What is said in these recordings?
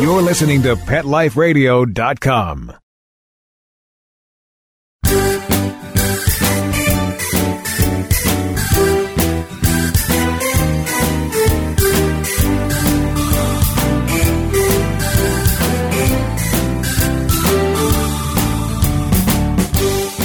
You're listening to PetLifeRadio.com.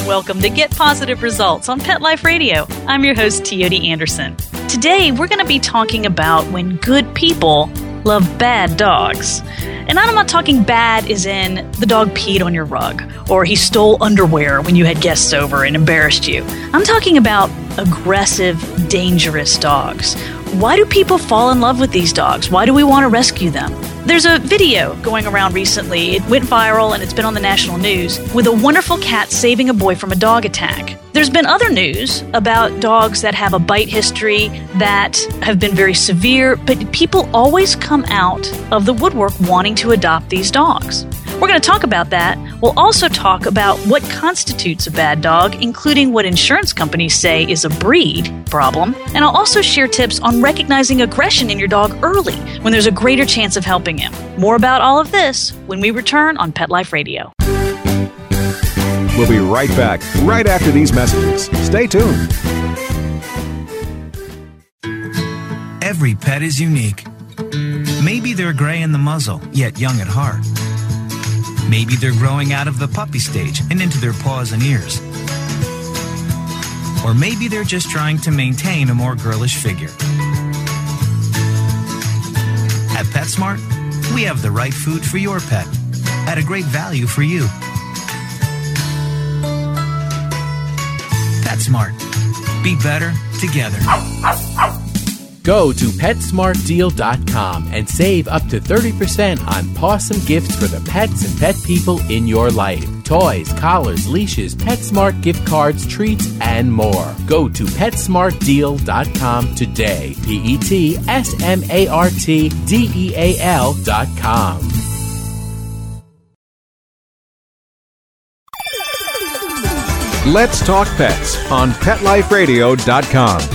Welcome to Get Positive Results on Pet Life Radio. I'm your host, Teoti Anderson. Today, we're going to be talking about when good people love bad dogs. And I'm not talking bad as in the dog peed on your rug or he stole underwear when you had guests over and embarrassed you. I'm talking about aggressive, dangerous dogs. Why do people fall in love with these dogs? Why do we want to rescue them? There's a video going around recently. It went viral and it's been on the national news with a wonderful cat saving a boy from a dog attack. There's been other news about dogs that have a bite history that have been very severe, but people always come out of the woodwork wanting to adopt these dogs. We're going to talk about that. We'll also talk about what constitutes a bad dog, including what insurance companies say is a breed problem. And I'll also share tips on recognizing aggression in your dog early when there's a greater chance of helping him. More about all of this when we return on Pet Life Radio. We'll be right back, right after these messages. Stay tuned. Every pet is unique. Maybe they're gray in the muzzle, yet young at heart. Maybe they're growing out of the puppy stage and into their paws and ears. Or maybe they're just trying to maintain a more girlish figure. At PetSmart, we have the right food for your pet at a great value for you. PetSmart. Be better together. Go to PetSmartDeal.com and save up to 30% on awesome gifts for the pets and pet people in your life. Toys, collars, leashes, PetSmart gift cards, treats, and more. Go to PetSmartDeal.com today. P E T S M A R T D E A L.com. Let's talk pets on PetLifeRadio.com.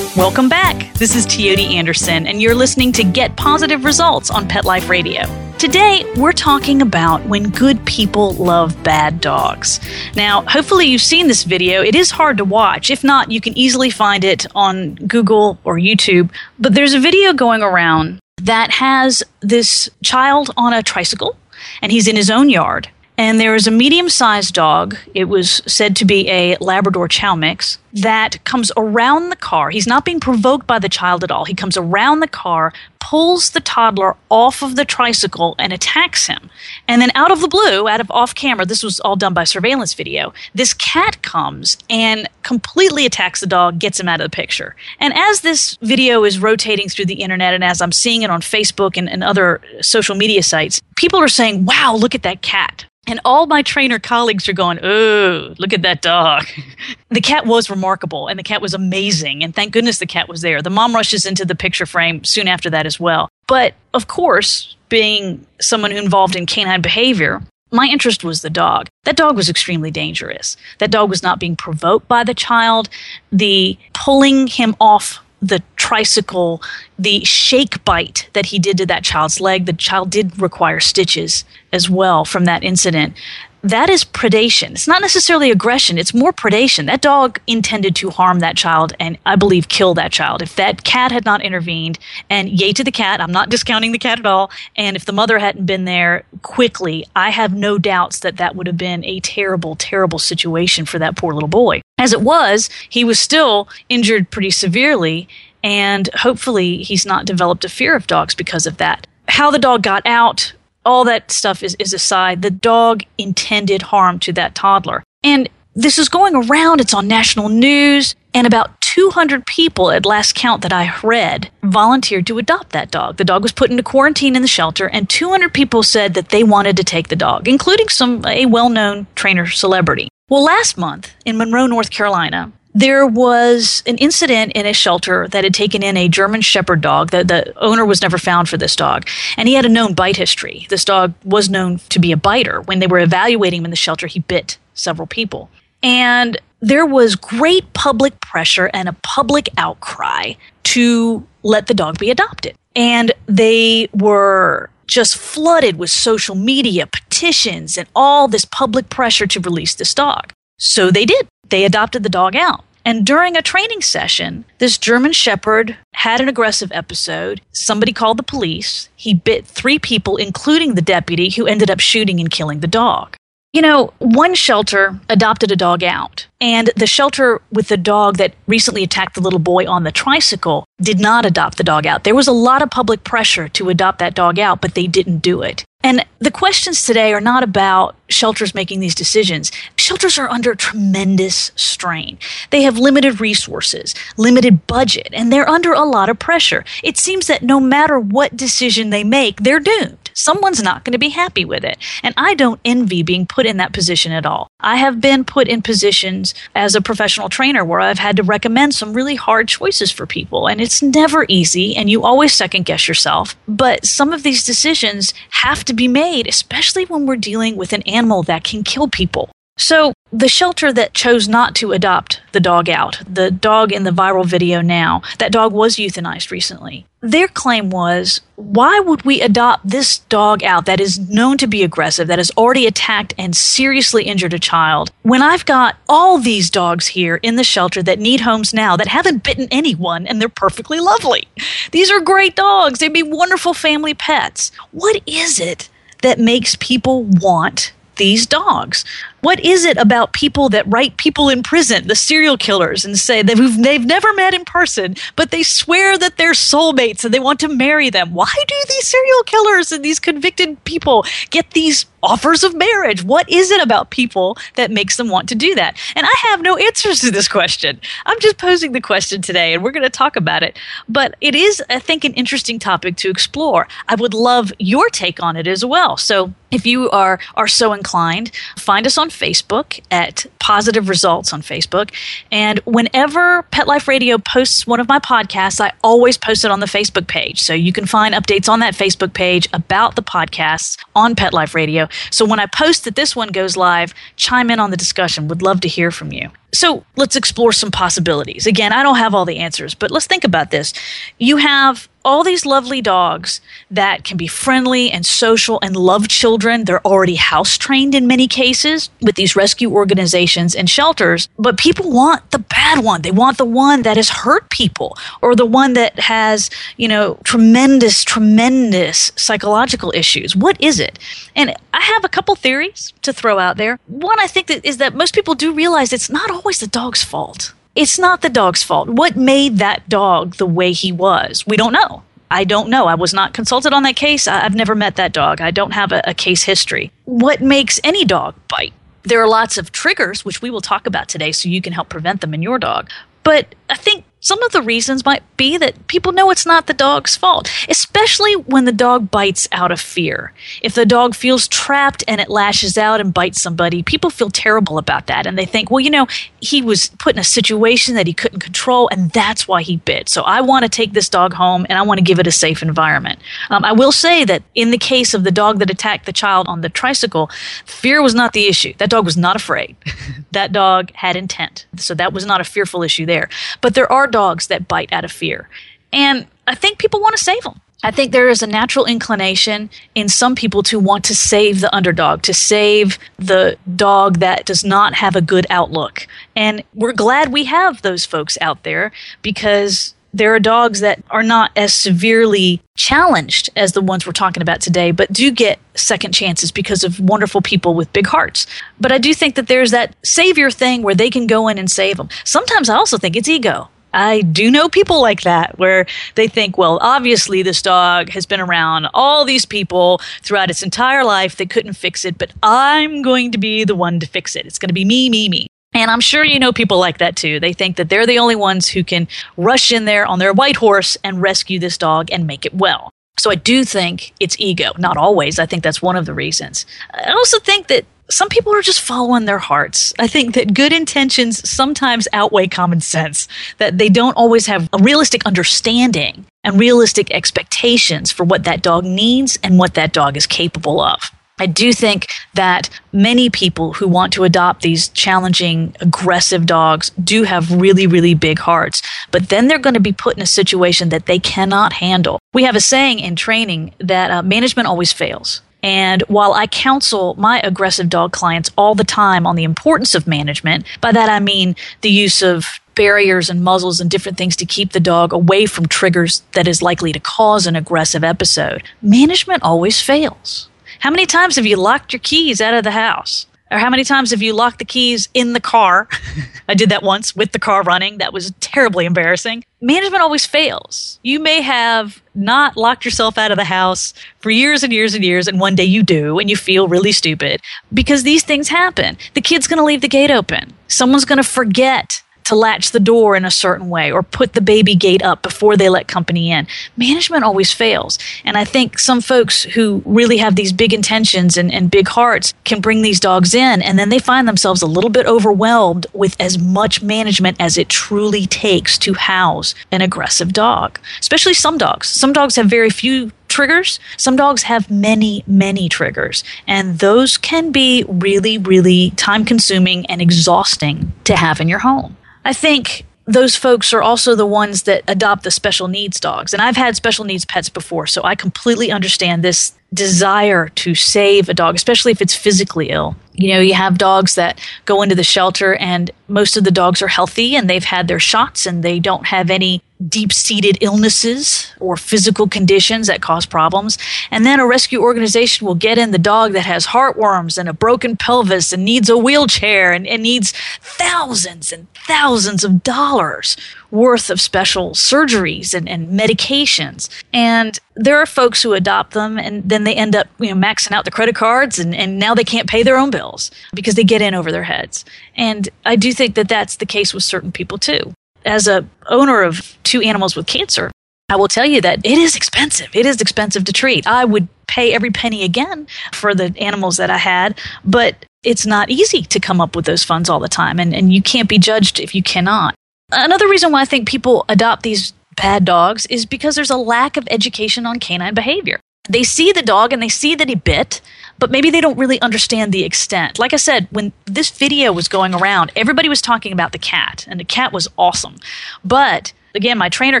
Welcome back. This is Teoti Anderson, and you're listening to Get Positive Results on Pet Life Radio. Today, we're talking about when good people love bad dogs. Now, hopefully, you've seen this video. It is hard to watch. If not, you can easily find it on Google or YouTube. But there's a video going around that has this child on a tricycle, and he's in his own yard. And there is a medium sized dog. It was said to be a Labrador Chow Mix that comes around the car. He's not being provoked by the child at all. He comes around the car, pulls the toddler off of the tricycle, and attacks him. And then, out of the blue, out of off camera, this was all done by surveillance video, this cat comes and completely attacks the dog, gets him out of the picture. And as this video is rotating through the internet and as I'm seeing it on Facebook and, and other social media sites, people are saying, wow, look at that cat. And all my trainer colleagues are going, oh, look at that dog. the cat was remarkable and the cat was amazing. And thank goodness the cat was there. The mom rushes into the picture frame soon after that as well. But of course, being someone involved in canine behavior, my interest was the dog. That dog was extremely dangerous. That dog was not being provoked by the child. The pulling him off the tricycle, the shake bite that he did to that child's leg, the child did require stitches as well from that incident. That is predation. It's not necessarily aggression, it's more predation. That dog intended to harm that child and I believe kill that child. If that cat had not intervened, and yay to the cat, I'm not discounting the cat at all, and if the mother hadn't been there quickly, I have no doubts that that would have been a terrible, terrible situation for that poor little boy. As it was, he was still injured pretty severely, and hopefully he's not developed a fear of dogs because of that. How the dog got out, all that stuff is, is aside. The dog intended harm to that toddler. And this is going around, it's on national news, and about 200 people at last count that I read volunteered to adopt that dog. The dog was put into quarantine in the shelter, and 200 people said that they wanted to take the dog, including some a well-known trainer celebrity. Well, last month in Monroe, North Carolina, there was an incident in a shelter that had taken in a German Shepherd dog. The, the owner was never found for this dog, and he had a known bite history. This dog was known to be a biter. When they were evaluating him in the shelter, he bit several people. And there was great public pressure and a public outcry to let the dog be adopted. And they were just flooded with social media, petitions, and all this public pressure to release this dog. So they did. They adopted the dog out. And during a training session, this German Shepherd had an aggressive episode. Somebody called the police. He bit three people, including the deputy, who ended up shooting and killing the dog. You know, one shelter adopted a dog out, and the shelter with the dog that recently attacked the little boy on the tricycle did not adopt the dog out. There was a lot of public pressure to adopt that dog out, but they didn't do it. And the questions today are not about shelters making these decisions. Shelters are under tremendous strain. They have limited resources, limited budget, and they're under a lot of pressure. It seems that no matter what decision they make, they're doomed. Someone's not going to be happy with it. And I don't envy being put in that position at all. I have been put in positions as a professional trainer where I've had to recommend some really hard choices for people. And it's never easy, and you always second guess yourself. But some of these decisions have to be made, especially when we're dealing with an animal that can kill people. So, the shelter that chose not to adopt the dog out, the dog in the viral video now, that dog was euthanized recently. Their claim was why would we adopt this dog out that is known to be aggressive, that has already attacked and seriously injured a child, when I've got all these dogs here in the shelter that need homes now that haven't bitten anyone and they're perfectly lovely? These are great dogs. They'd be wonderful family pets. What is it that makes people want these dogs? What is it about people that write people in prison, the serial killers, and say that they've never met in person, but they swear that they're soulmates and they want to marry them? Why do these serial killers and these convicted people get these offers of marriage? What is it about people that makes them want to do that? And I have no answers to this question. I'm just posing the question today and we're going to talk about it. But it is, I think, an interesting topic to explore. I would love your take on it as well. So if you are, are so inclined, find us on Facebook at Positive Results on Facebook. And whenever Pet Life Radio posts one of my podcasts, I always post it on the Facebook page. So you can find updates on that Facebook page about the podcasts on Pet Life Radio. So when I post that this one goes live, chime in on the discussion. Would love to hear from you. So let's explore some possibilities. Again, I don't have all the answers, but let's think about this. You have all these lovely dogs that can be friendly and social and love children. They're already house trained in many cases with these rescue organizations and shelters, but people want the bad one. They want the one that has hurt people or the one that has, you know, tremendous, tremendous psychological issues. What is it? And I have a couple theories to throw out there. One I think that is that most people do realize it's not always the dog's fault it's not the dog's fault. What made that dog the way he was? We don't know. I don't know. I was not consulted on that case. I've never met that dog. I don't have a, a, case history. What makes any dog bite? There are lots of triggers, which we will talk about today, so you can help prevent them in your dog. But I think some of the reasons might be that people know it's not the dog's fault, especially when the dog bites out of fear. If the dog feels trapped and it lashes out and bites somebody, people feel terrible about that. And they think, well, you know, he was put in a situation that he couldn't control, and that's why he bit. So I want to take this dog home and I want to give it a safe environment. Um, I will say that in the case of the dog that attacked the child on the tricycle, fear was not the issue. That dog was not afraid. that dog had intent. So that was not a fearful issue there. But there are dogs that bite out of fear. And I think people want to save them. I think there is a natural inclination in some people to want to save the underdog, to save the dog that does not have a good outlook. And we're glad we have those folks out there because there are dogs that are not as severely challenged as the ones we're talking about today, but do get second chances because of wonderful people with big hearts. But I do think that there's that savior thing where they can go in and save them. Sometimes I also think it's ego. I do know people like that where they think, well, obviously this dog has been around all these people throughout its entire life. They couldn't fix it, but I'm going to be the one to fix it. It's going to be me, me, me. And I'm sure you know people like that too. They think that they're the only ones who can rush in there on their white horse and rescue this dog and make it well. So I do think it's ego. Not always. I think that's one of the reasons. I also think that some people are just following their hearts. I think that good intentions sometimes outweigh common sense, that they don't always have a realistic understanding and realistic expectations for what that dog needs and what that dog is capable of. I do think that many people who want to adopt these challenging, aggressive dogs do have really, really big hearts, but then they're going to be put in a situation that they cannot handle. We have a saying in training that uh, management always fails. And while I counsel my aggressive dog clients all the time on the importance of management, by that I mean the use of barriers and muzzles and different things to keep the dog away from triggers that is likely to cause an aggressive episode, management always fails. How many times have you locked your keys out of the house? Or how many times have you locked the keys in the car? I did that once with the car running. That was terribly embarrassing. Management always fails. You may have not locked yourself out of the house for years and years and years, and one day you do, and you feel really stupid because these things happen. The kid's going to leave the gate open. Someone's going to forget to latch the door in a certain way or put the baby gate up before they let company in. Management always fails. And I think some folks who really have these big intentions and, and big hearts can bring these dogs in and then they find themselves a little bit overwhelmed with as much management as it truly takes to house an aggressive dog, especially some dogs. Some dogs have very few triggers. Some dogs have many, many triggers, and those can be really, really time consuming and exhausting to have in your home. I think those folks are also the ones that adopt the special needs dogs. And I've had special needs pets before, so I completely understand this desire to save a dog, especially if it's physically ill. You know, you have dogs that go into the shelter and most of the dogs are healthy and they've had their shots and they don't have any deep seated illnesses or physical conditions that cause problems. And then a rescue organization will get in the dog that has heartworms and a broken pelvis and needs a wheelchair and, and needs thousands and thousands of dollars worth of special surgeries and, and medications. And there are folks who adopt them and then they end up you know, maxing out the credit cards and, and now they can't pay their own bills because they get in over their heads. And I do think that that's the case with certain people too as a owner of two animals with cancer, I will tell you that it is expensive. It is expensive to treat. I would pay every penny again for the animals that I had, but it's not easy to come up with those funds all the time, and, and you can't be judged if you cannot. Another reason why I think people adopt these bad dogs is because there's a lack of education on canine behavior. They see the dog and they see that he bit, but maybe they don't really understand the extent. Like I said, when this video was going around, everybody was talking about the cat, and the cat was awesome. But again, my trainer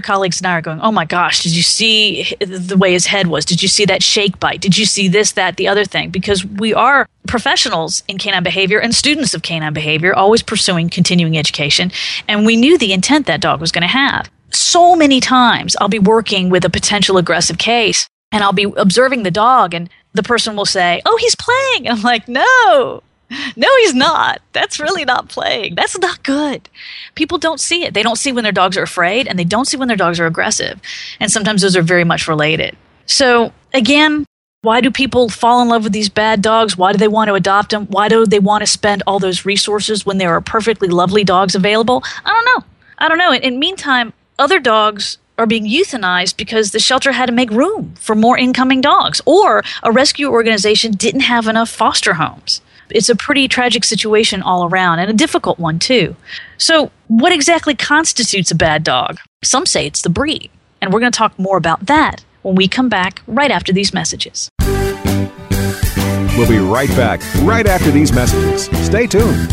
colleagues and I are going, oh my gosh, did you see the way his head was? Did you see that shake bite? Did you see this, that, the other thing? Because we are professionals in canine behavior and students of canine behavior, always pursuing continuing education. And we knew the intent that dog was going to have. So many times I'll be working with a potential aggressive case and I'll be observing the dog and the person will say, Oh, he's playing. And I'm like, No, no, he's not. That's really not playing. That's not good. People don't see it. They don't see when their dogs are afraid and they don't see when their dogs are aggressive. And sometimes those are very much related. So, again, why do people fall in love with these bad dogs? Why do they want to adopt them? Why do they want to spend all those resources when there are perfectly lovely dogs available? I don't know. I don't know. In, in meantime, other dogs are being euthanized because the shelter had to make room for more incoming dogs, or a rescue organization didn't have enough foster homes. It's a pretty tragic situation all around and a difficult one, too. So, what exactly constitutes a bad dog? Some say it's the breed, and we're going to talk more about that when we come back right after these messages. We'll be right back right after these messages. Stay tuned.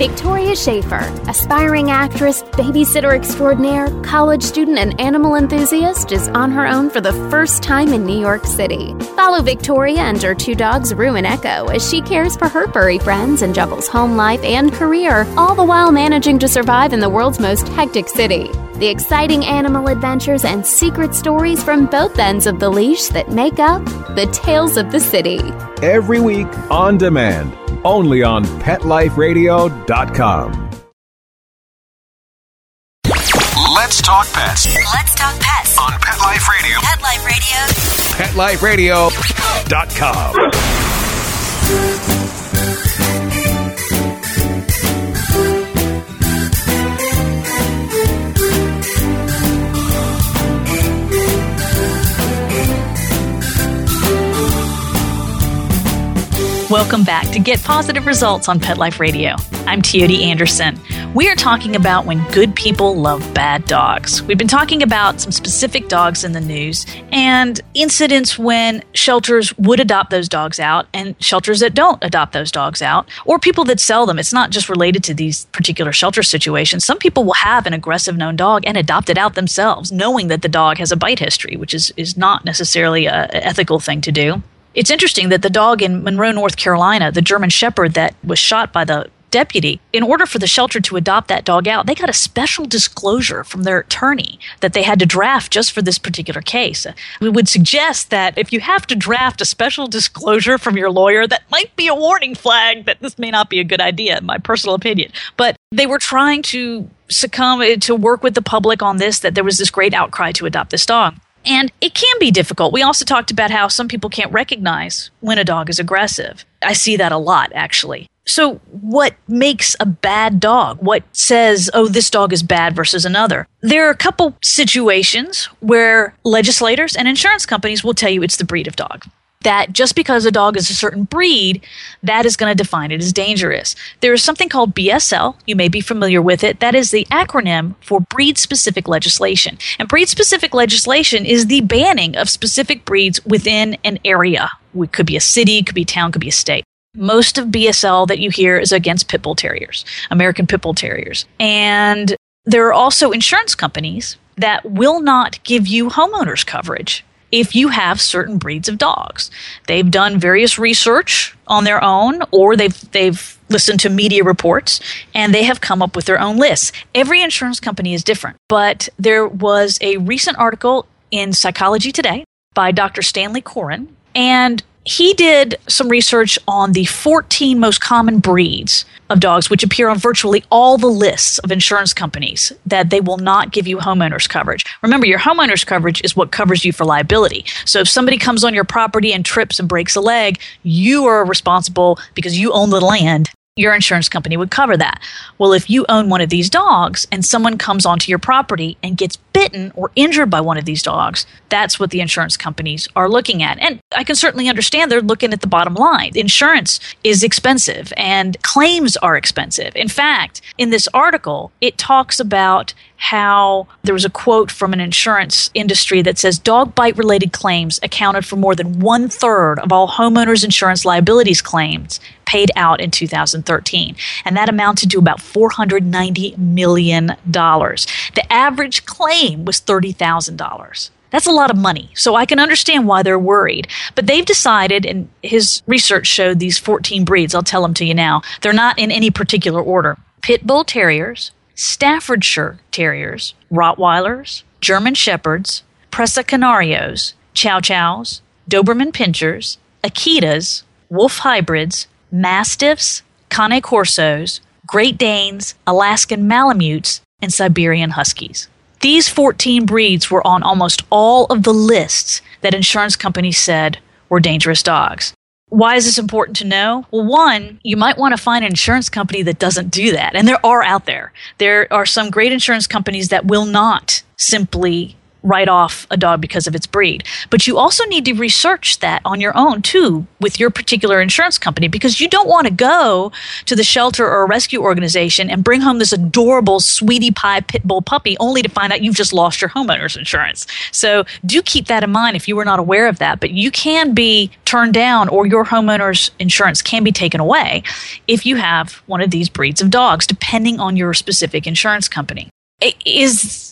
Victoria Schaefer, aspiring actress, babysitter extraordinaire, college student, and animal enthusiast, is on her own for the first time in New York City. Follow Victoria and her two dogs, Rue and Echo, as she cares for her furry friends and juggles home life and career, all the while managing to survive in the world's most hectic city. The exciting animal adventures and secret stories from both ends of the leash that make up the Tales of the City. Every week on demand, only on PetLifeRadio.com. Let's talk pets Let's talk pets on Pet Life Radio. Pet Life Radio. PetLifeRadio.com. Welcome back to Get Positive Results on Pet Life Radio. I'm Teoti Anderson. We are talking about when good people love bad dogs. We've been talking about some specific dogs in the news and incidents when shelters would adopt those dogs out and shelters that don't adopt those dogs out or people that sell them. It's not just related to these particular shelter situations. Some people will have an aggressive known dog and adopt it out themselves, knowing that the dog has a bite history, which is, is not necessarily an ethical thing to do. It's interesting that the dog in Monroe, North Carolina, the German Shepherd that was shot by the deputy, in order for the shelter to adopt that dog out, they got a special disclosure from their attorney that they had to draft just for this particular case. We would suggest that if you have to draft a special disclosure from your lawyer, that might be a warning flag that this may not be a good idea, in my personal opinion. But they were trying to succumb eh, to work with the public on this, that there was this great outcry to adopt this dog. And it can be difficult. We also talked about how some people can't recognize when a dog is aggressive. I see that a lot, actually. So, what makes a bad dog? What says, oh, this dog is bad versus another? There are a couple situations where legislators and insurance companies will tell you it's the breed of dog that just because a dog is a certain breed, that is going to define it as dangerous. There is something called BSL. You may be familiar with it. That is the acronym for breed specific legislation. And breed specific legislation is the banning of specific breeds within an area. It could be a city, could be a town, could be a state. Most of BSL that you hear is against pit bull terriers, American pit bull terriers. And there are also insurance companies that will not give you homeowners coverage if you have certain breeds of dogs. They've done various research on their own or they've they've listened to media reports and they have come up with their own lists. Every insurance company is different, but there was a recent article in Psychology Today by Dr. Stanley Coren and he did some research on the 14 most common breeds of dogs, which appear on virtually all the lists of insurance companies that they will not give you homeowners coverage. Remember, your homeowners coverage is what covers you for liability. So if somebody comes on your property and trips and breaks a leg, you are responsible because you own the land. Your insurance company would cover that. Well, if you own one of these dogs and someone comes onto your property and gets bitten or injured by one of these dogs, that's what the insurance companies are looking at. And I can certainly understand they're looking at the bottom line. Insurance is expensive and claims are expensive. In fact, in this article, it talks about how there was a quote from an insurance industry that says dog bite related claims accounted for more than one third of all homeowners insurance liabilities claims paid out in 2013. And that amounted to about $490 million. The average claim was $30,000. That's a lot of money. So I can understand why they're worried. But they've decided, and his research showed these 14 breeds. I'll tell them to you now. They're not in any particular order Pit Bull Terriers, Staffordshire Terriers, Rottweilers, German Shepherds, Presa Canarios, Chow Chows, Doberman Pinschers, Akitas, Wolf Hybrids, Mastiffs, Cane Corsos, Great Danes, Alaskan Malamutes, and Siberian Huskies. These 14 breeds were on almost all of the lists that insurance companies said were dangerous dogs. Why is this important to know? Well, one, you might want to find an insurance company that doesn't do that. And there are out there. There are some great insurance companies that will not simply write off a dog because of its breed. But you also need to research that on your own too with your particular insurance company because you don't want to go to the shelter or a rescue organization and bring home this adorable sweetie pie pit bull puppy only to find out you've just lost your homeowner's insurance. So do keep that in mind if you were not aware of that. But you can be turned down or your homeowner's insurance can be taken away if you have one of these breeds of dogs, depending on your specific insurance company. Is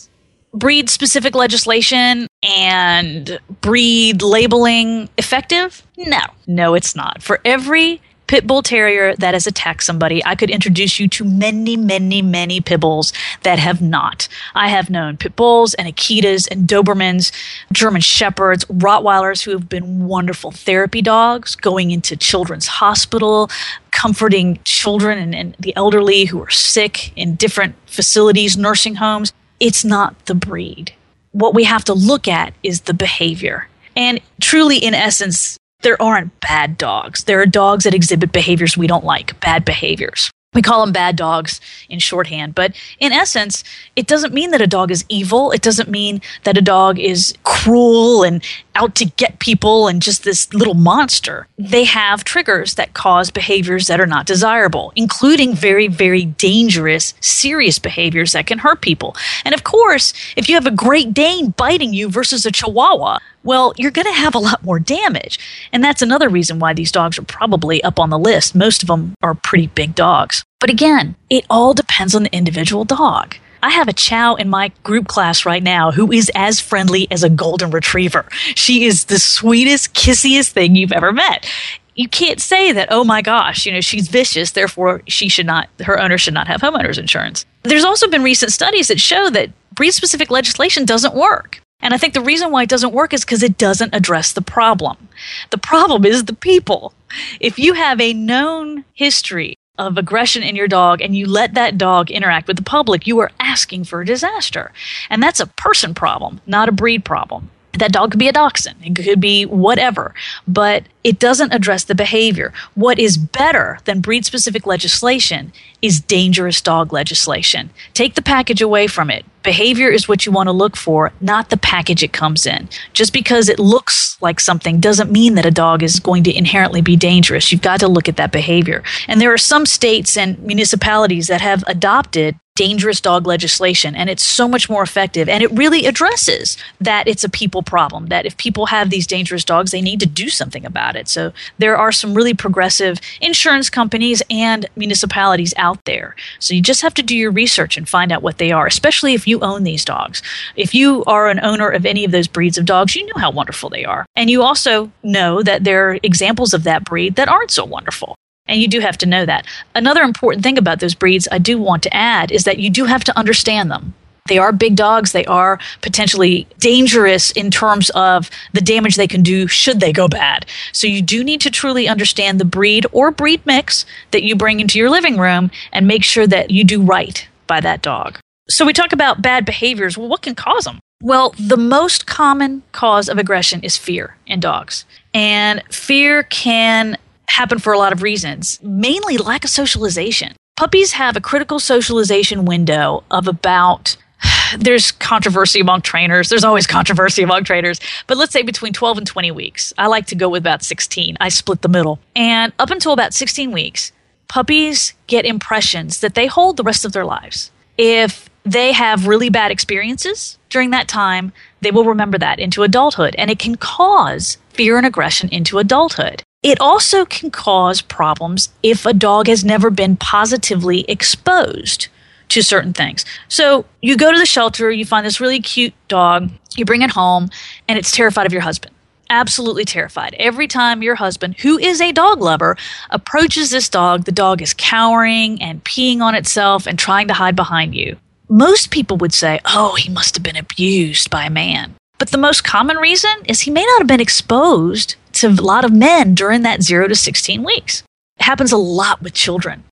breed specific legislation and breed labeling effective? No, no, it's not. For every pit bull terrier that has attacked somebody, I could introduce you to many, many, many pit bulls that have not. I have known pit bulls and Akitas and Dobermans, German Shepherds, Rottweilers who have been wonderful therapy dogs going into children's hospital, comforting children and, and the elderly who are sick in different facilities, nursing homes it's not the breed. What we have to look at is the behavior. And truly, in essence, there aren't bad dogs. There are dogs that exhibit behaviors we don't like, bad behaviors. We call them bad dogs in shorthand, but in essence, it doesn't mean that a dog is evil. It doesn't mean that a dog is cruel and out to get people and just this little monster. They have triggers that cause behaviors that are not desirable, including very, very dangerous, serious behaviors that can hurt people. And of course, if you have a Great Dane biting you versus a Chihuahua, well, you're going to have a lot more damage. And that's another reason why these dogs are probably up on the list. Most of them are pretty big dogs. But again, it all depends on the individual dog. I have a chow in my group class right now who is as friendly as a golden retriever. She is the sweetest, kissiest thing you've ever met. You can't say that, oh my gosh, you know, she's vicious, therefore she should not, her owner should not have homeowners insurance. There's also been recent studies that show that breed specific legislation doesn't work. And I think the reason why it doesn't work is because it doesn't address the problem. The problem is the people. If you have a known history of aggression in your dog and you let that dog interact with the public, you are asking for a disaster. And that's a person problem, not a breed problem. That dog could be a dachshund. It could be whatever, but it doesn't address the behavior. What is better than breed specific legislation is dangerous dog legislation. Take the package away from it. Behavior is what you want to look for, not the package it comes in. Just because it looks like something doesn't mean that a dog is going to inherently be dangerous. You've got to look at that behavior. And there are some states and municipalities that have adopted dangerous dog legislation and it's so much more effective. And it really addresses that it's a people problem that if people have these dangerous dogs they need to do something about it. So there are some really progressive insurance companies and municipalities out there. So you just have to do your research and find out what they are especially if you own these dogs. If you are an owner of any of those breeds of dogs you know how wonderful they are. And you also know that there are examples of that breed that aren't so wonderful and you do have to know that. Another important thing about those breeds I do want to add is that you do have to understand them. They are big dogs. They are potentially dangerous in terms of the damage they can do should they go bad. So you do need to truly understand the breed or breed mix that you bring into your living room and make sure that you do right by that dog. So we talk about bad behaviors. Well, what can cause them? Well, the most common cause of aggression is fear in dogs. And fear can happen for a lot of reasons, mainly lack of socialization. Puppies have a critical socialization window of about there's controversy among trainers. There's always controversy among trainers, but let's say between 12 and 20 weeks. I like to go with about 16. I split the middle. And up until about 16 weeks, puppies get impressions that they hold the rest of their lives. If they have really bad experiences during that time, they will remember that into adulthood, and it can cause fear and aggression into adulthood. It also can cause problems if a dog has never been positively exposed to certain things. So you go to the shelter, you find this really cute dog, you bring it home, and it's terrified of your husband. Absolutely terrified. Every time your husband, who is a dog lover, approaches this dog, the dog is cowering and peeing on itself and trying to hide behind you. Most people would say, oh, he must have been abused by a man. But the most common reason is he may not have been exposed a lot of men during that 0 to 16 weeks. It happens a lot with children.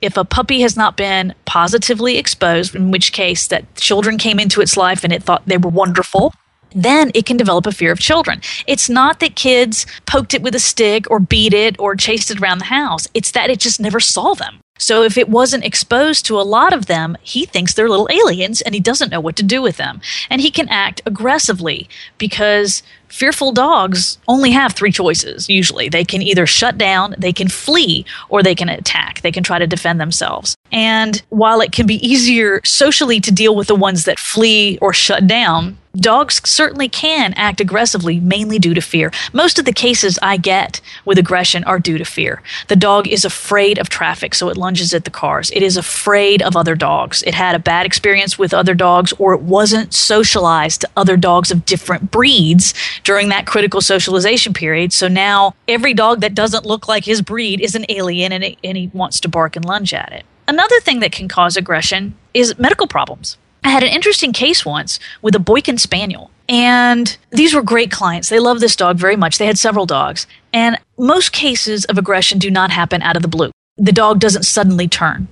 If a puppy has not been positively exposed, in which case that children came into its life and it thought they were wonderful, then it can develop a fear of children. It's not that kids poked it with a stick or beat it or chased it around the house. It's that it just never saw them. So if it wasn't exposed to a lot of them, he thinks they're little aliens and he doesn't know what to do with them. And he can act aggressively because fearful dogs only have three choices usually. They can either shut down, they can flee, or they can attack. They can try to defend themselves. And while it can be easier socially to deal with the ones that flee or shut down, dogs certainly can act aggressively, mainly due to fear. Most of the cases I get with aggression are due to fear. The dog is afraid of traffic, so it lunges at the cars. It is afraid of other dogs. It had a bad experience with other dogs, or it wasn't socialized to other dogs of different breeds during that critical socialization period. So now every dog that doesn't look like his breed is an alien and, it, and he wants to bark and lunge at it. Another thing that can cause aggression is medical problems. I had an interesting case once with a Boykin Spaniel. And these were great clients. They loved this dog very much. They had several dogs. And most cases of aggression do not happen out of the blue. The dog doesn't suddenly turn.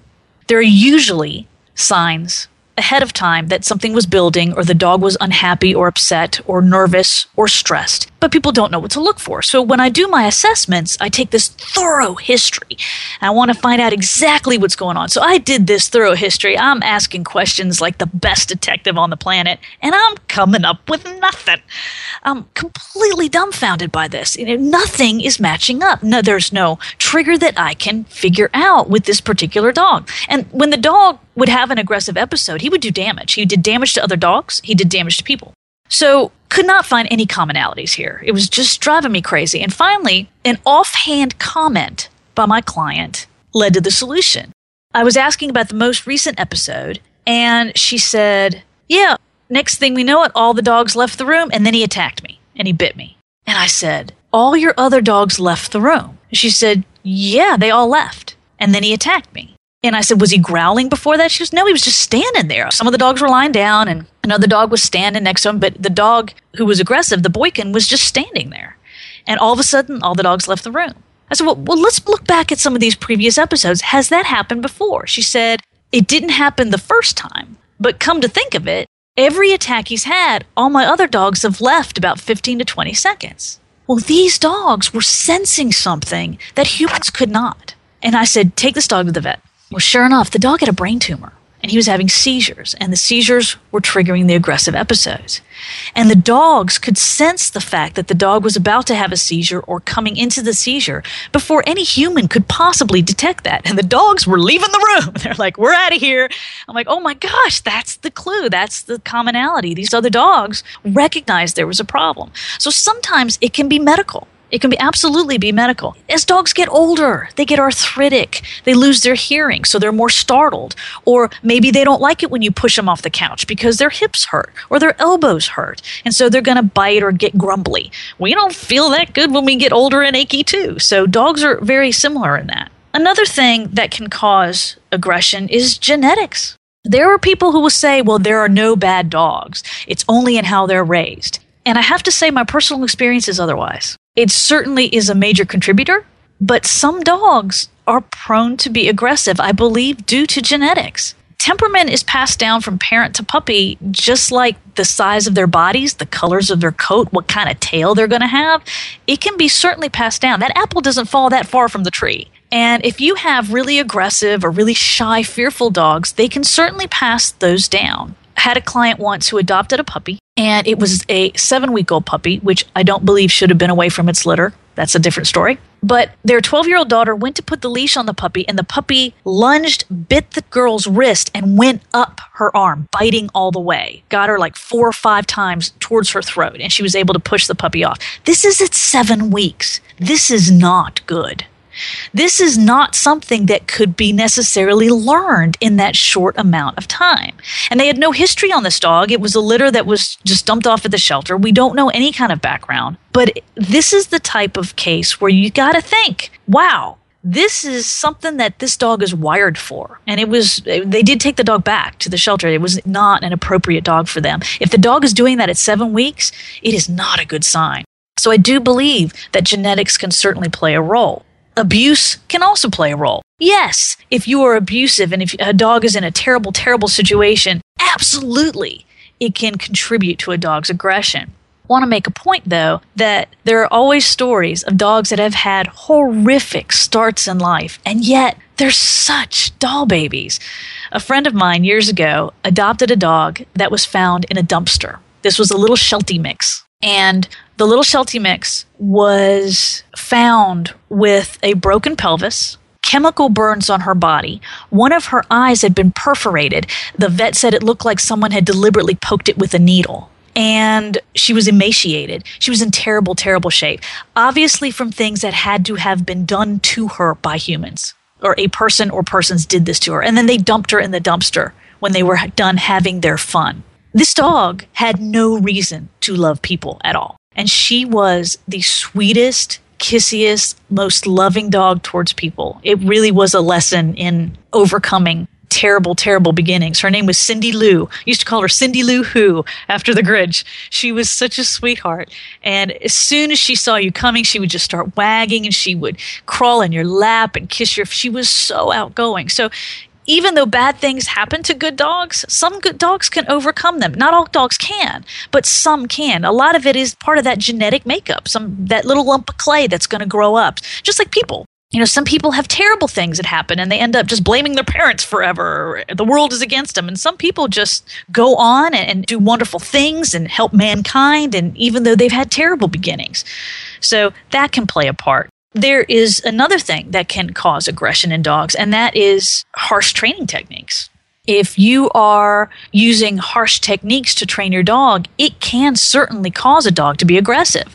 There are usually signs ahead of time that something was building or the dog was unhappy or upset or nervous or stressed. But people don't know what to look for. So when I do my assessments, I take this thorough history. I want to find out exactly what's going on. So I did this thorough history. I'm asking questions like the best detective on the planet, and I'm coming up with nothing. I'm completely dumbfounded by this. You know, nothing is matching up. No, there's no trigger that I can figure out with this particular dog. And when the dog would have an aggressive episode, he would do damage. He did damage to other dogs, he did damage to people. So, could not find any commonalities here. It was just driving me crazy. And finally, an offhand comment by my client led to the solution. I was asking about the most recent episode, and she said, Yeah, next thing we know it, all the dogs left the room, and then he attacked me and he bit me. And I said, All your other dogs left the room. She said, Yeah, they all left. And then he attacked me. And I said, Was he growling before that? She goes, No, he was just standing there. Some of the dogs were lying down, and another dog was standing next to him. But the dog who was aggressive, the Boykin, was just standing there. And all of a sudden, all the dogs left the room. I said, well, well, let's look back at some of these previous episodes. Has that happened before? She said, It didn't happen the first time. But come to think of it, every attack he's had, all my other dogs have left about 15 to 20 seconds. Well, these dogs were sensing something that humans could not. And I said, Take this dog to the vet. Well, sure enough, the dog had a brain tumor and he was having seizures, and the seizures were triggering the aggressive episodes. And the dogs could sense the fact that the dog was about to have a seizure or coming into the seizure before any human could possibly detect that. And the dogs were leaving the room. They're like, we're out of here. I'm like, oh my gosh, that's the clue. That's the commonality. These other dogs recognized there was a problem. So sometimes it can be medical. It can be absolutely be medical. As dogs get older, they get arthritic, they lose their hearing, so they're more startled. Or maybe they don't like it when you push them off the couch because their hips hurt or their elbows hurt. And so they're going to bite or get grumbly. We don't feel that good when we get older and achy too. So dogs are very similar in that. Another thing that can cause aggression is genetics. There are people who will say, well, there are no bad dogs. It's only in how they're raised. And I have to say, my personal experience is otherwise. It certainly is a major contributor, but some dogs are prone to be aggressive, I believe, due to genetics. Temperament is passed down from parent to puppy, just like the size of their bodies, the colors of their coat, what kind of tail they're going to have. It can be certainly passed down. That apple doesn't fall that far from the tree. And if you have really aggressive or really shy, fearful dogs, they can certainly pass those down. I had a client once who adopted a puppy and it was a seven week old puppy, which I don't believe should have been away from its litter. That's a different story. But their 12 year old daughter went to put the leash on the puppy, and the puppy lunged, bit the girl's wrist, and went up her arm, biting all the way. Got her like four or five times towards her throat, and she was able to push the puppy off. This is at seven weeks. This is not good. This is not something that could be necessarily learned in that short amount of time. And they had no history on this dog. It was a litter that was just dumped off at the shelter. We don't know any kind of background. But this is the type of case where you got to think, wow, this is something that this dog is wired for. And it was, they did take the dog back to the shelter. It was not an appropriate dog for them. If the dog is doing that at seven weeks, it is not a good sign. So I do believe that genetics can certainly play a role abuse can also play a role. Yes, if you are abusive and if a dog is in a terrible, terrible situation, absolutely it can contribute to a dog's aggression. Want to make a point though that there are always stories of dogs that have had horrific starts in life and yet they're such doll babies. A friend of mine years ago adopted a dog that was found in a dumpster. This was a little Sheltie mix. And the little Sheltie mix was found with a broken pelvis, chemical burns on her body. One of her eyes had been perforated. The vet said it looked like someone had deliberately poked it with a needle. And she was emaciated. She was in terrible, terrible shape. Obviously, from things that had to have been done to her by humans, or a person or persons did this to her. And then they dumped her in the dumpster when they were done having their fun. This dog had no reason to love people at all. And she was the sweetest, kissiest, most loving dog towards people. It really was a lesson in overcoming terrible, terrible beginnings. Her name was Cindy Lou. Used to call her Cindy Lou Who after the Grinch. She was such a sweetheart. And as soon as she saw you coming, she would just start wagging and she would crawl in your lap and kiss your. She was so outgoing. So even though bad things happen to good dogs, some good dogs can overcome them. Not all dogs can, but some can. A lot of it is part of that genetic makeup, some that little lump of clay that's going to grow up, just like people. You know, some people have terrible things that happen and they end up just blaming their parents forever. The world is against them. And some people just go on and, and do wonderful things and help mankind, and even though they've had terrible beginnings. So that can play a part there is another thing that can cause aggression in dogs, and that is harsh training techniques. If you are using harsh techniques to train your dog, it can certainly cause a dog to be aggressive.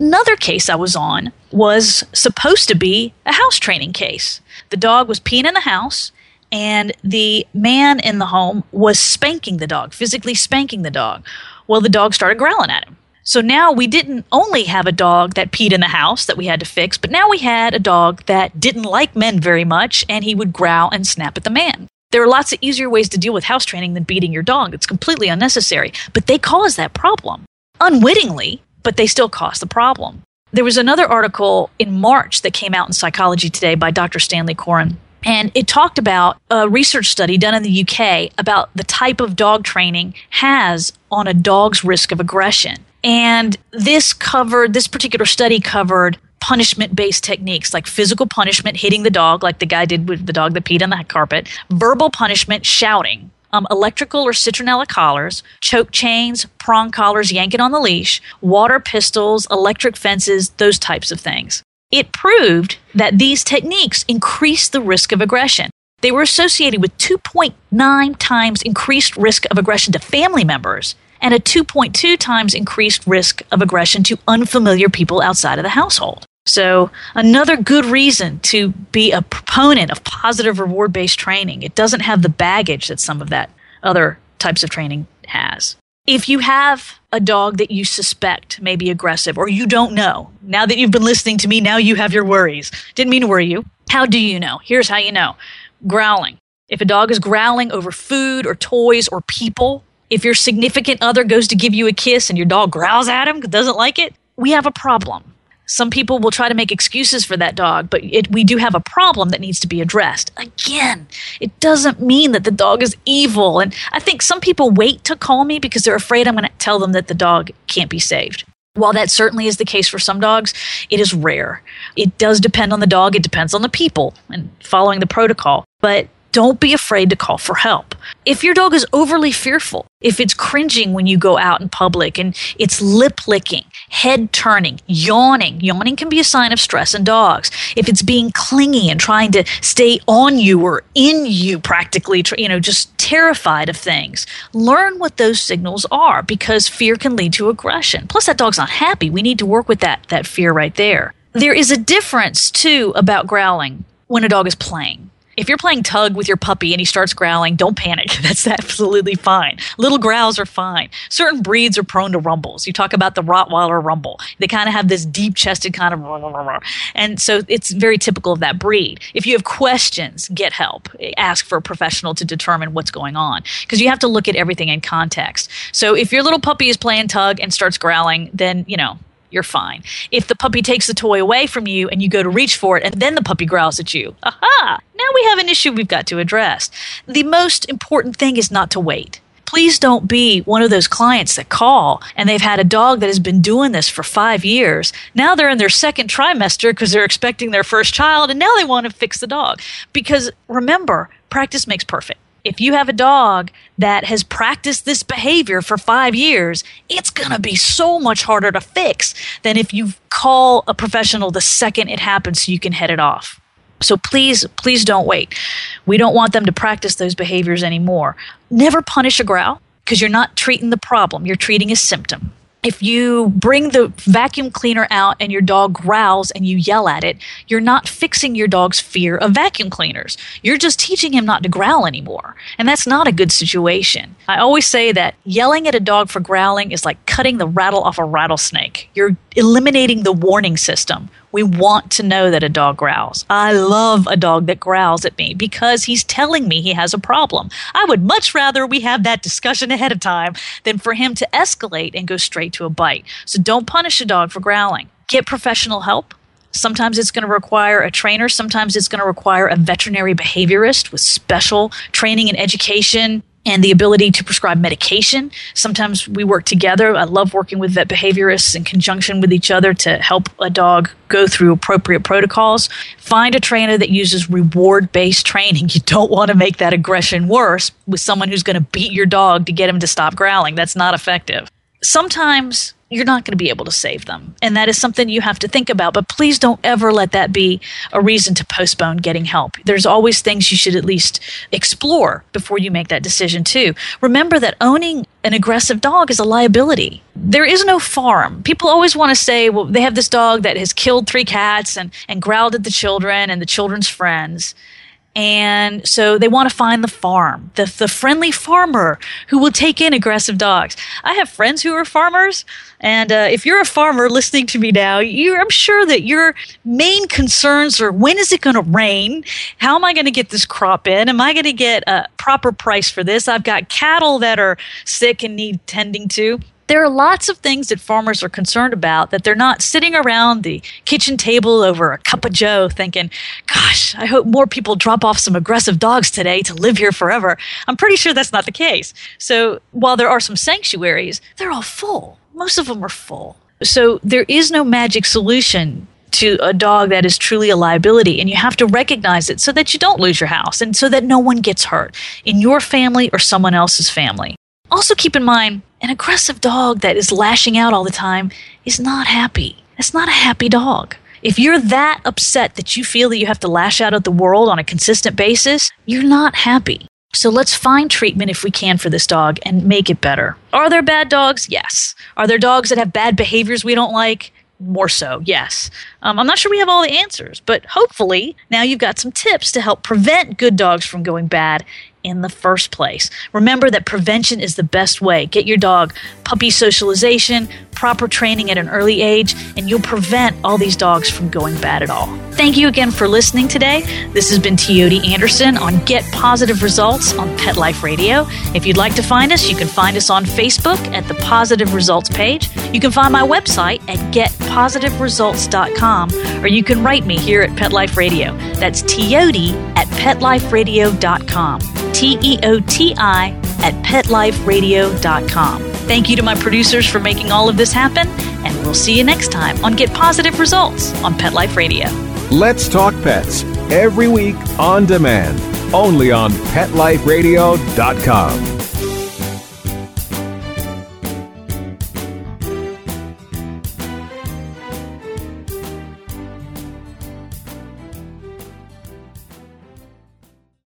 Another case I was on was supposed to be a house training case. The dog was peeing in the house, and the man in the home was spanking the dog, physically spanking the dog. Well, the dog started growling at him. So now we didn't only have a dog that peed in the house that we had to fix, but now we had a dog that didn't like men very much and he would growl and snap at the man. There are lots of easier ways to deal with house training than beating your dog. It's completely unnecessary, but they cause that problem. Unwittingly, but they still cause the problem. There was another article in March that came out in Psychology Today by Dr. Stanley Coren and it talked about a research study done in the UK about the type of dog training has on a dog's risk of aggression. And this covered, this particular study covered punishment based techniques like physical punishment, hitting the dog, like the guy did with the dog that peed on the carpet, verbal punishment, shouting, um, electrical or citronella collars, choke chains, prong collars, yanking on the leash, water pistols, electric fences, those types of things. It proved that these techniques increase the risk of aggression. They were associated with 2.9 times increased risk of aggression to family members and a 2.2 times increased risk of aggression to unfamiliar people outside of the household. So, another good reason to be a proponent of positive reward based training. It doesn't have the baggage that some of that other types of training has. If you have a dog that you suspect may be aggressive or you don't know, now that you've been listening to me, now you have your worries. Didn't mean to worry you. How do you know? Here's how you know growling. If a dog is growling over food or toys or people, if your significant other goes to give you a kiss and your dog growls at him, doesn't like it, we have a problem. Some people will try to make excuses for that dog, but it, we do have a problem that needs to be addressed. Again, it doesn't mean that the dog is evil. And I think some people wait to call me because they're afraid I'm going to tell them that the dog can't be saved. While that certainly is the case for some dogs, it is rare. It does depend on the dog, it depends on the people and following the protocol. But don't be afraid to call for help. If your dog is overly fearful, if it's cringing when you go out in public and it's lip licking, head turning, yawning, yawning can be a sign of stress in dogs. If it's being clingy and trying to stay on you or in you practically, you know, just terrified of things, learn what those signals are because fear can lead to aggression. Plus, that dog's not happy. We need to work with that, that fear right there. There is a difference too about growling when a dog is playing if you're playing tug with your puppy and he starts growling, don't panic. That's absolutely fine. Little growls are fine. Certain breeds are prone to rumbles. You talk about the Rottweiler rumble. They kind of have this deep chested kind of, and so it's very typical of that breed. If you have questions, get help. Ask for a professional to determine what's going on because you have to look at everything in context. So if your little puppy is playing tug and starts growling, then, you know, you're fine. If the puppy takes the toy away from you and you go to reach for it and then the puppy growls at you, aha, now we have an issue we've got to address. The most important thing is not to wait. Please don't be one of those clients that call and they've had a dog that has been doing this for five years. Now they're in their second trimester because they're expecting their first child and now they want to fix the dog. Because remember, practice makes perfect if you have a dog that has practiced this behavior for five years, it's going to be so much harder to fix than if you call a professional the second it happens so you can head it off. So please, please don't wait. We don't want them to practice those behaviors anymore. Never punish a growl because you're not treating the problem, you're treating a symptom if you bring the vacuum cleaner out and your dog growls and you yell at it, you're not fixing your dog's fear of vacuum cleaners. You're just teaching him not to growl anymore. And that's not a good situation. I always say that yelling at a dog for growling is like cutting the rattle off a rattlesnake. You're eliminating the warning system. We want to know that a dog growls. I love a dog that growls at me because he's telling me he has a problem. I would much rather we have that discussion ahead of time than for him to escalate and go straight to a bite. So don't punish a dog for growling. Get professional help. Sometimes it's going to require a trainer. Sometimes it's going to require a veterinary behaviorist with special training and education and the ability to prescribe medication. Sometimes we work together. I love working with vet behaviorists in conjunction with each other to help a dog go through appropriate protocols. Find a trainer that uses reward based training. You don't want to make that aggression worse with someone who's going to beat your dog to get him to stop growling. That's not effective. Sometimes you're not going to be able to save them. And that is something you have to think about. But please don't ever let that be a reason to postpone getting help. There's always things you should at least explore before you make that decision, too. Remember that owning an aggressive dog is a liability. There is no farm. People always want to say, well, they have this dog that has killed three cats and, and growled at the children and the children's friends. And so they want to find the farm, the, the friendly farmer who will take in aggressive dogs. I have friends who are farmers. And uh, if you're a farmer listening to me now, I'm sure that your main concerns are when is it going to rain? How am I going to get this crop in? Am I going to get a proper price for this? I've got cattle that are sick and need tending to there are lots of things that farmers are concerned about that they're not sitting around the kitchen table over a cup of joe thinking gosh i hope more people drop off some aggressive dogs today to live here forever. I'm pretty sure that's not the case. So while there are some sanctuaries they're all full. Most of them are full. So there is no magic solution to a dog that is truly a liability and you have to recognize it so that you don't lose your house and so that no one gets hurt in your family or someone else's family also, keep in mind an aggressive dog that is lashing out all the time is not happy. It's not a happy dog. If you're that upset that you feel that you have to lash out at the world on a consistent basis, you're not happy. So let's find treatment if we can for this dog and make it better. Are there bad dogs? Yes. Are there dogs that have bad behaviors we don't like? More so, yes. Um, I'm not sure we have all the answers, but hopefully now you've got some tips to help prevent good dogs from going bad in the first place. Remember that prevention is the best way. Get your dog puppy socialization, proper training at an early age, and you'll prevent all these dogs from going bad at all. Thank you again for listening today. This has been Teoti Anderson on Get Positive Results on Pet Life Radio. If you'd like to find us, you can find us on Facebook at the Positive Results page. You can find my website at getpositiveresults.com, or you can write me here at Pet Life Radio. That's Teoti at petliferadio.com. T E O T I at petliferadio.com. Thank you to my producers for making all of this happen, and we'll see you next time on Get Positive Results on Pet Life Radio. Let's Talk Pets every week on demand, only on PetLifeRadio.com.